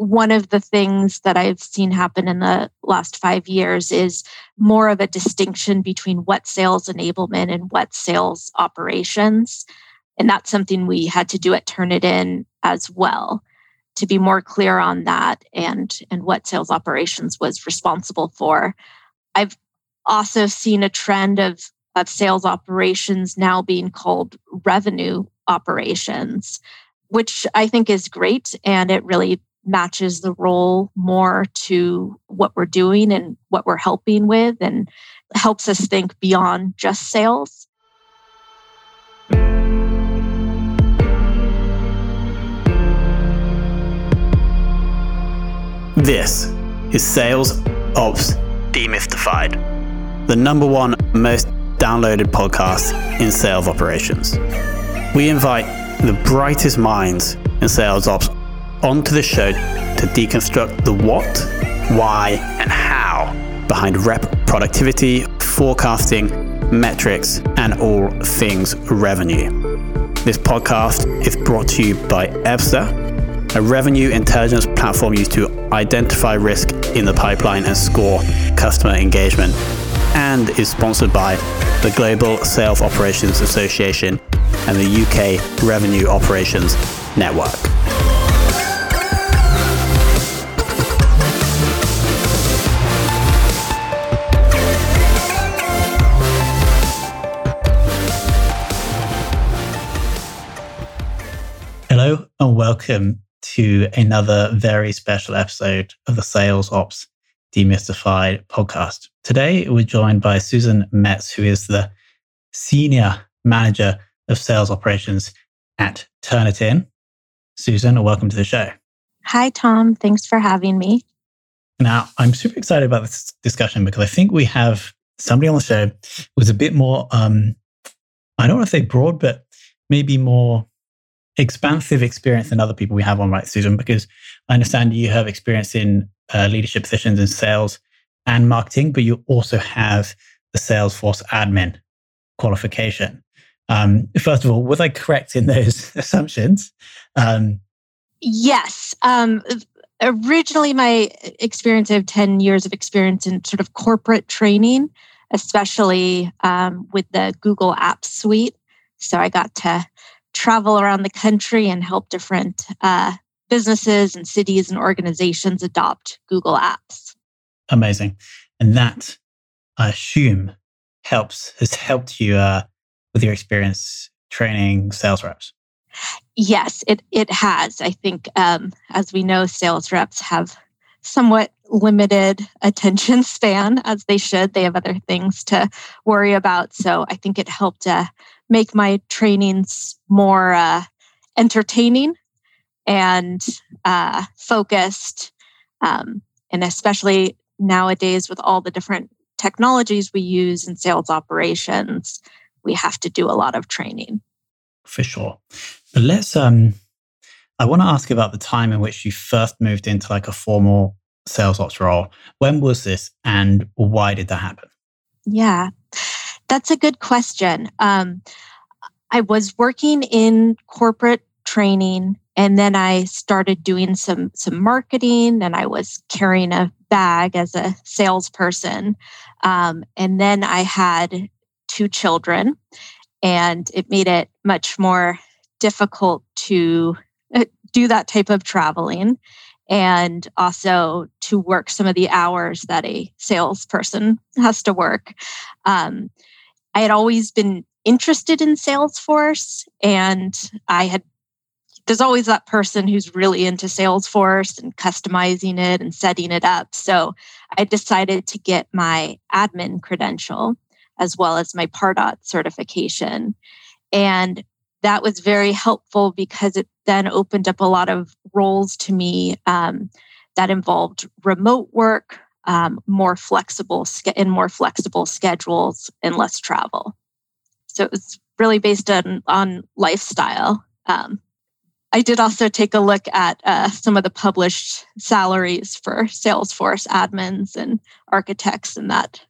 one of the things that I've seen happen in the last five years is more of a distinction between what sales enablement and what sales operations. And that's something we had to do at Turnitin as well to be more clear on that and, and what sales operations was responsible for. I've also seen a trend of, of sales operations now being called revenue operations, which I think is great. And it really matches the role more to what we're doing and what we're helping with and helps us think beyond just sales. This is Sales Ops Demystified, the number one most downloaded podcast in sales operations. We invite the brightest minds in sales ops onto the show to deconstruct the what, why, and how behind rep productivity, forecasting, metrics, and all things revenue. This podcast is brought to you by Ebsta, a revenue intelligence platform used to identify risk in the pipeline and score customer engagement, and is sponsored by the Global Sales Operations Association and the UK Revenue Operations Network. And welcome to another very special episode of the Sales Ops Demystified podcast. Today, we're joined by Susan Metz, who is the Senior Manager of Sales Operations at Turnitin. Susan, welcome to the show. Hi, Tom. Thanks for having me. Now, I'm super excited about this discussion because I think we have somebody on the show who's a bit more, um, I don't want to say broad, but maybe more expansive experience than other people we have on, right, Susan? Because I understand you have experience in uh, leadership positions in sales and marketing, but you also have the Salesforce admin qualification. Um, first of all, was I correct in those assumptions? Um, yes. Um, originally, my experience, I have 10 years of experience in sort of corporate training, especially um, with the Google Apps Suite. So I got to travel around the country and help different uh, businesses and cities and organizations adopt Google Apps. Amazing. And that, I assume, helps, has helped you uh, with your experience training sales reps. Yes, it, it has. I think, um, as we know, sales reps have somewhat limited attention span as they should. They have other things to worry about. So I think it helped uh, make my trainings more uh, entertaining and uh, focused. Um, and especially nowadays, with all the different technologies we use in sales operations, we have to do a lot of training. For sure. But let's, um, I want to ask about the time in which you first moved into like a formal sales ops role. When was this and why did that happen? Yeah. That's a good question. Um, I was working in corporate training and then I started doing some some marketing and I was carrying a bag as a salesperson. Um, and then I had two children and it made it much more difficult to uh, do that type of traveling and also to work some of the hours that a salesperson has to work. Um, I had always been interested in Salesforce, and I had there's always that person who's really into Salesforce and customizing it and setting it up. So I decided to get my admin credential as well as my Pardot certification. And that was very helpful because it then opened up a lot of roles to me um, that involved remote work, um, more flexible and more flexible schedules, and less travel. So it was really based on on lifestyle. Um, I did also take a look at uh, some of the published salaries for Salesforce admins and architects, and that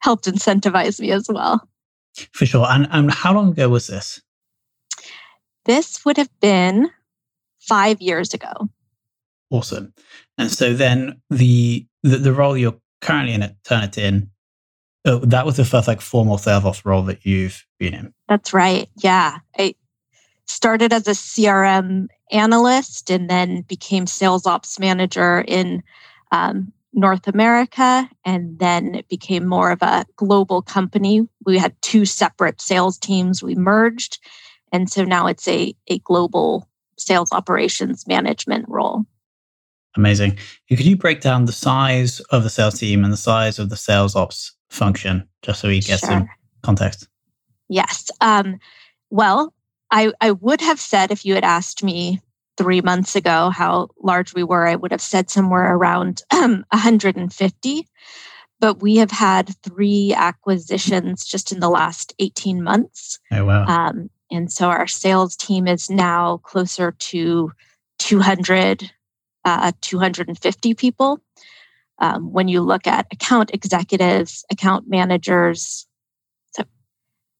helped incentivize me as well. For sure. And, and how long ago was this? This would have been five years ago. Awesome. And so then the the, the role you're currently in at Turnitin, uh, that was the first like formal sales ops role that you've been in. That's right. Yeah. I started as a CRM analyst and then became sales ops manager in um, North America. And then it became more of a global company. We had two separate sales teams. We merged. And so now it's a, a global sales operations management role. Amazing. Could you break down the size of the sales team and the size of the sales ops function, just so we get sure. some context? Yes. Um, well, I, I would have said if you had asked me three months ago how large we were, I would have said somewhere around um, 150. But we have had three acquisitions just in the last 18 months. Oh, wow. Um, and so our sales team is now closer to 200 uh, 250 people. Um, when you look at account executives, account managers, so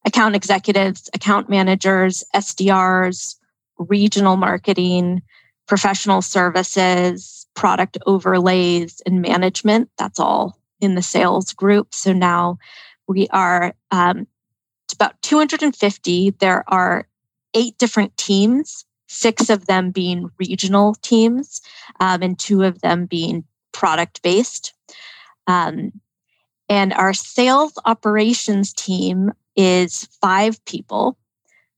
account executives, account managers, SDRs, regional marketing, professional services, product overlays, and management, that's all in the sales group. So now we are um, about 250. There are eight different teams six of them being regional teams um, and two of them being product based. Um, and our sales operations team is five people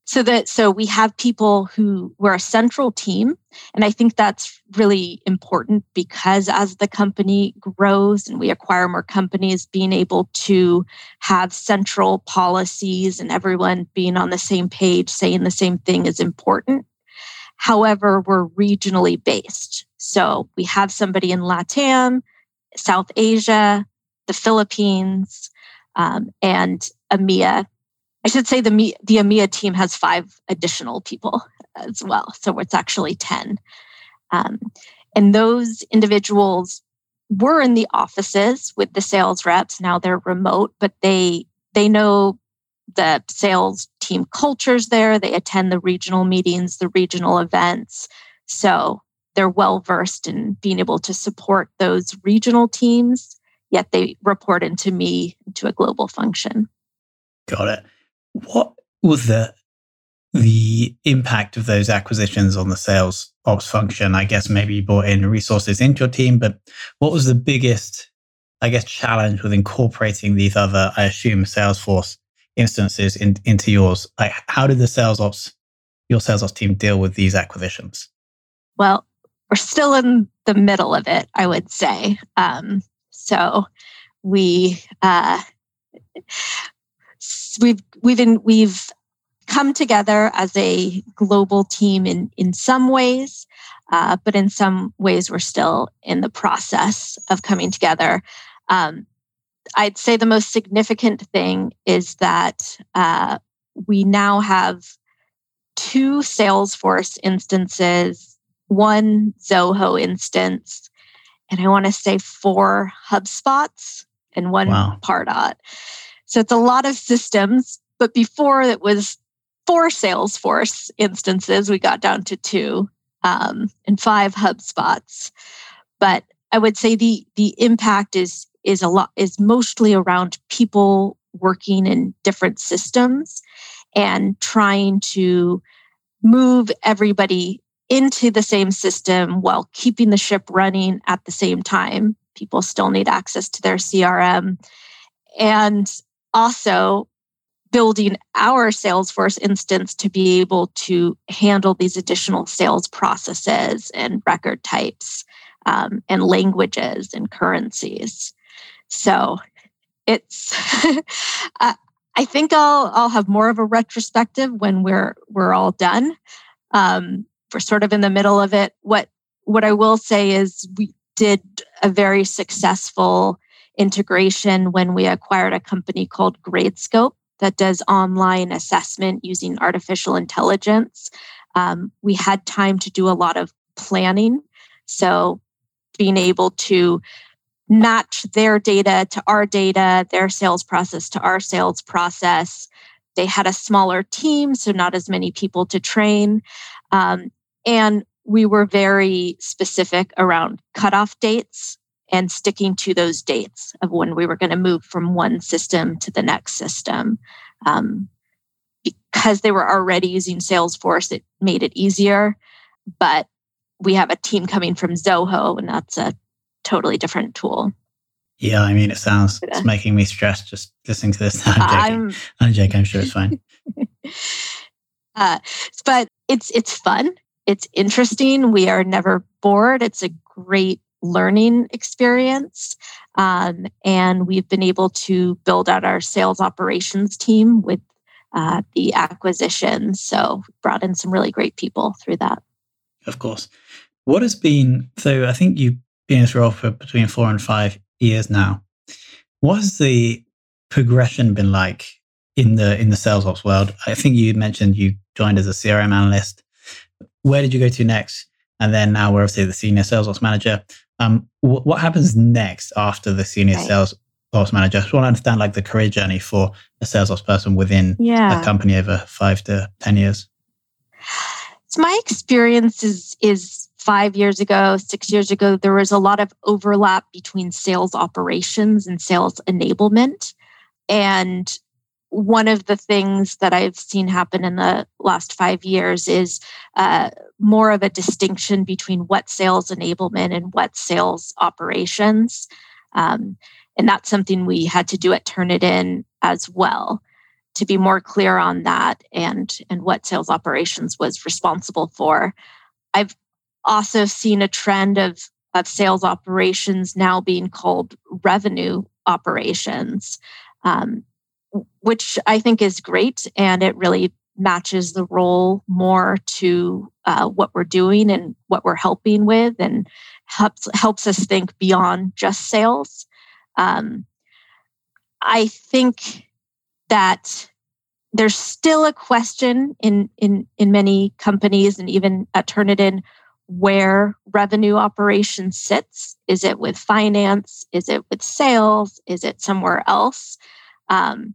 so that so we have people who we're a central team and i think that's really important because as the company grows and we acquire more companies being able to have central policies and everyone being on the same page saying the same thing is important However, we're regionally based. So we have somebody in LATAM, South Asia, the Philippines, um, and EMEA. I should say the, the EMEA team has five additional people as well. So it's actually 10. Um, and those individuals were in the offices with the sales reps. Now they're remote, but they they know the sales team cultures there. They attend the regional meetings, the regional events. So they're well versed in being able to support those regional teams, yet they report into me to a global function. Got it. What was the the impact of those acquisitions on the sales ops function? I guess maybe you brought in resources into your team, but what was the biggest, I guess, challenge with incorporating these other, I assume, Salesforce instances in, into yours. Like, how did the sales ops, your sales ops team deal with these acquisitions? Well, we're still in the middle of it, I would say. Um, so we uh, we've we've been, we've come together as a global team in in some ways, uh, but in some ways we're still in the process of coming together. Um, I'd say the most significant thing is that uh, we now have two Salesforce instances, one Zoho instance, and I want to say four HubSpots and one wow. Pardot. So it's a lot of systems, but before it was four Salesforce instances, we got down to two um, and five HubSpots. But I would say the the impact is is a lot is mostly around people working in different systems and trying to move everybody into the same system while keeping the ship running at the same time. People still need access to their CRM. And also building our Salesforce instance to be able to handle these additional sales processes and record types um, and languages and currencies. So it's I think I'll I'll have more of a retrospective when we're we're all done. Um, we're sort of in the middle of it. What what I will say is we did a very successful integration when we acquired a company called Gradescope that does online assessment using artificial intelligence. Um, we had time to do a lot of planning. So being able to match their data to our data, their sales process to our sales process. They had a smaller team, so not as many people to train. Um, and we were very specific around cutoff dates and sticking to those dates of when we were going to move from one system to the next system. Um, because they were already using Salesforce, it made it easier. But we have a team coming from Zoho, and that's a totally different tool. Yeah, I mean, it sounds it's making me stressed just listening to this. I'm joking. I'm, I'm joking. I'm sure it's fine. uh, but it's it's fun. It's interesting. We are never bored. It's a great learning experience, um, and we've been able to build out our sales operations team with uh, the acquisition. So brought in some really great people through that. Of course. What has been so? I think been in this role for between four and five years now. What has the progression been like in the in the sales ops world? I think you mentioned you joined as a CRM analyst. Where did you go to next? And then now we're obviously the senior sales ops manager. Um, wh- what happens next after the senior right. sales ops manager? I just want to understand like the career journey for a sales ops person within yeah. a company over five to ten years. So my experience is is five years ago, six years ago, there was a lot of overlap between sales operations and sales enablement. And one of the things that I've seen happen in the last five years is uh, more of a distinction between what sales enablement and what sales operations. Um, and that's something we had to do at Turnitin as well to be more clear on that and and what sales operations was responsible for. I've also seen a trend of of sales operations now being called revenue operations, um, which I think is great, and it really matches the role more to uh, what we're doing and what we're helping with, and helps helps us think beyond just sales. Um, I think that there's still a question in in in many companies and even at Turnitin where revenue operations sits. Is it with finance? Is it with sales? Is it somewhere else? Um,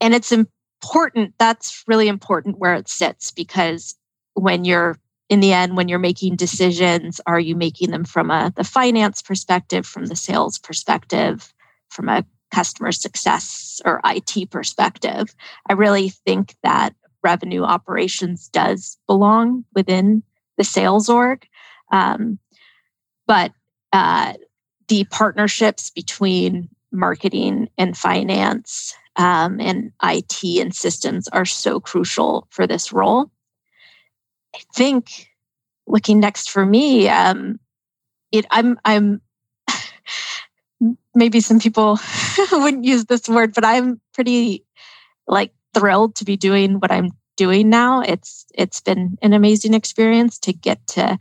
and it's important. That's really important where it sits because when you're in the end, when you're making decisions, are you making them from a the finance perspective, from the sales perspective, from a customer success or IT perspective? I really think that revenue operations does belong within the sales org. Um, but uh, the partnerships between marketing and finance um, and IT and systems are so crucial for this role. I think looking next for me, um, it I'm I'm maybe some people wouldn't use this word, but I'm pretty like thrilled to be doing what I'm doing now. It's it's been an amazing experience to get to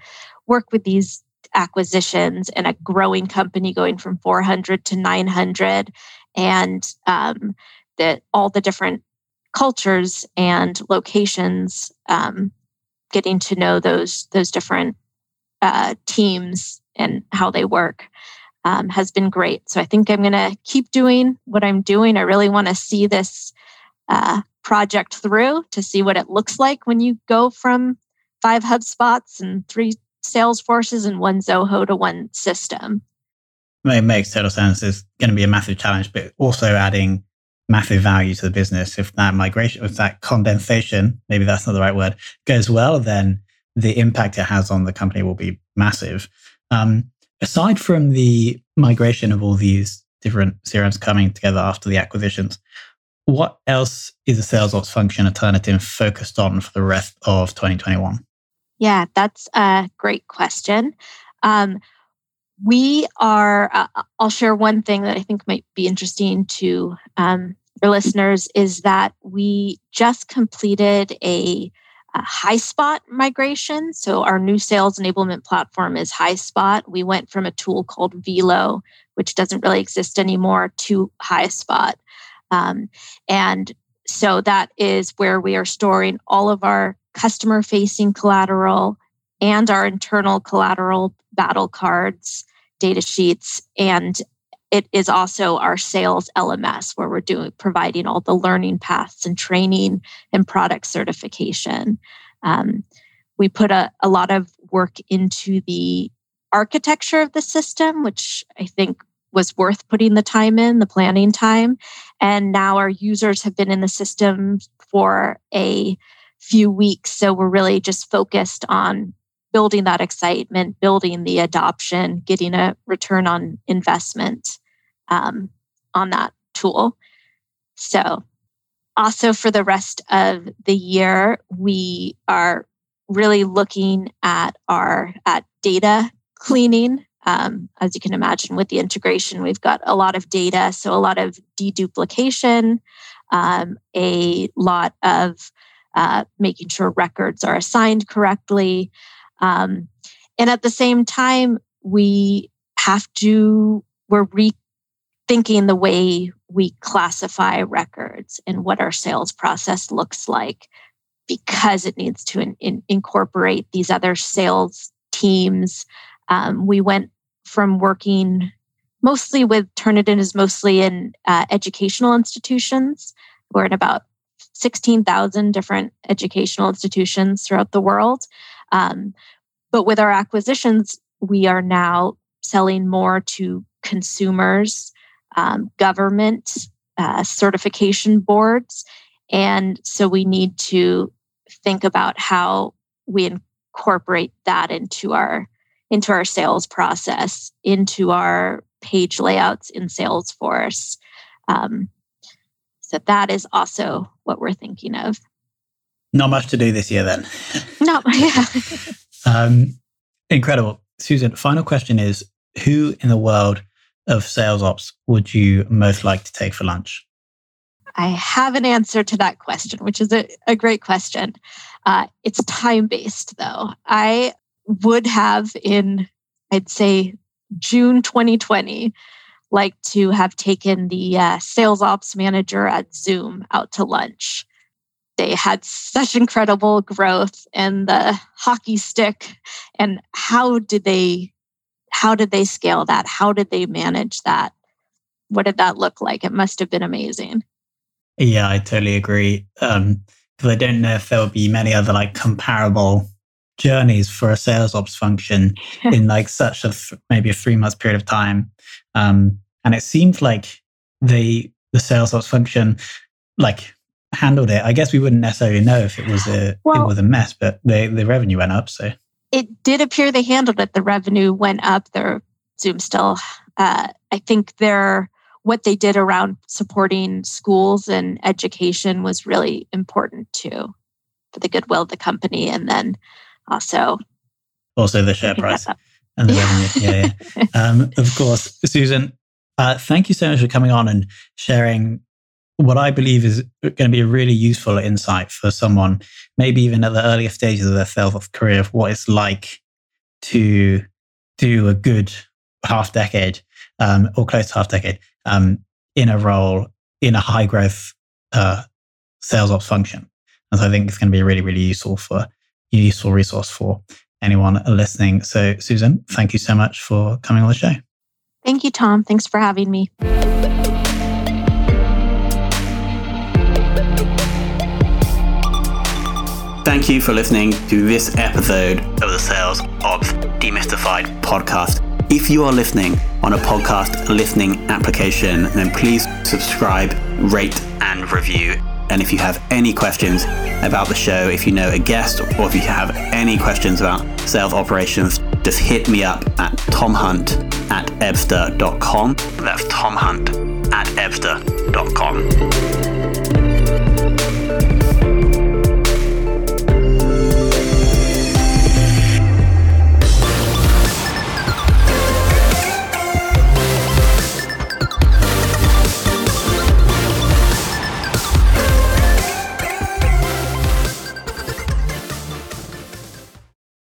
work with these acquisitions and a growing company going from 400 to 900 and um, that all the different cultures and locations um, getting to know those those different uh, teams and how they work um, has been great so i think i'm going to keep doing what i'm doing i really want to see this uh, project through to see what it looks like when you go from five HubSpots and three Salesforces and one Zoho to one system. It makes total sense. It's going to be a massive challenge, but also adding massive value to the business. If that migration, if that condensation, maybe that's not the right word, goes well, then the impact it has on the company will be massive. Um, aside from the migration of all these different CRMs coming together after the acquisitions, what else is a sales ops function at Turnitin focused on for the rest of 2021? Yeah, that's a great question. Um, we are, uh, I'll share one thing that I think might be interesting to um, your listeners is that we just completed a, a HighSpot migration. So our new sales enablement platform is HighSpot. We went from a tool called Veelo, which doesn't really exist anymore, to HighSpot. Um, and so that is where we are storing all of our customer facing collateral and our internal collateral battle cards, data sheets, and it is also our sales LMS where we're doing providing all the learning paths and training and product certification. Um, we put a, a lot of work into the architecture of the system, which I think was worth putting the time in, the planning time. And now our users have been in the system for a few weeks. So we're really just focused on building that excitement, building the adoption, getting a return on investment um, on that tool. So, also for the rest of the year, we are really looking at our at data cleaning. Um, as you can imagine, with the integration, we've got a lot of data, so a lot of deduplication, um, a lot of uh, making sure records are assigned correctly. Um, and at the same time, we have to, we're rethinking the way we classify records and what our sales process looks like because it needs to in, in, incorporate these other sales teams. Um, we went from working mostly with Turnitin is mostly in uh, educational institutions. We're in about 16,000 different educational institutions throughout the world. Um, but with our acquisitions, we are now selling more to consumers, um, government, uh, certification boards. And so we need to think about how we incorporate that into our into our sales process, into our page layouts in Salesforce. Um, so that is also what we're thinking of. Not much to do this year then. No, yeah. um, incredible. Susan, final question is who in the world of sales ops would you most like to take for lunch? I have an answer to that question, which is a, a great question. Uh, it's time based, though. I would have in, I'd say, June 2020, like to have taken the uh, sales ops manager at Zoom out to lunch. They had such incredible growth and the hockey stick and how did they how did they scale that? How did they manage that? What did that look like? It must have been amazing. Yeah i totally agree um because i don't know if there'll be many other like comparable journeys for a sales ops function in like such a th- maybe a three month period of time um and it seemed like they the sales ops function like handled it. I guess we wouldn't necessarily know if it was a well, it was a mess, but the the revenue went up. So it did appear they handled it. The revenue went up. Their Zoom still, uh, I think their what they did around supporting schools and education was really important too for the goodwill of the company, and then also also the share price and the revenue. Yeah, yeah. um, of course, Susan. Uh, thank you so much for coming on and sharing what I believe is going to be a really useful insight for someone, maybe even at the earlier stages of their sales career, of what it's like to do a good half decade um, or close to half decade um, in a role in a high growth uh, sales ops function. And so I think it's going to be really, really useful for useful resource for anyone listening. So, Susan, thank you so much for coming on the show. Thank you, Tom. Thanks for having me. Thank you for listening to this episode of the Sales Ops Demystified podcast. If you are listening on a podcast listening application, then please subscribe, rate, and review. And if you have any questions about the show, if you know a guest, or if you have any questions about sales operations, just hit me up at tomhunt at ebsta.com. That's tomhunt at ebsta.com.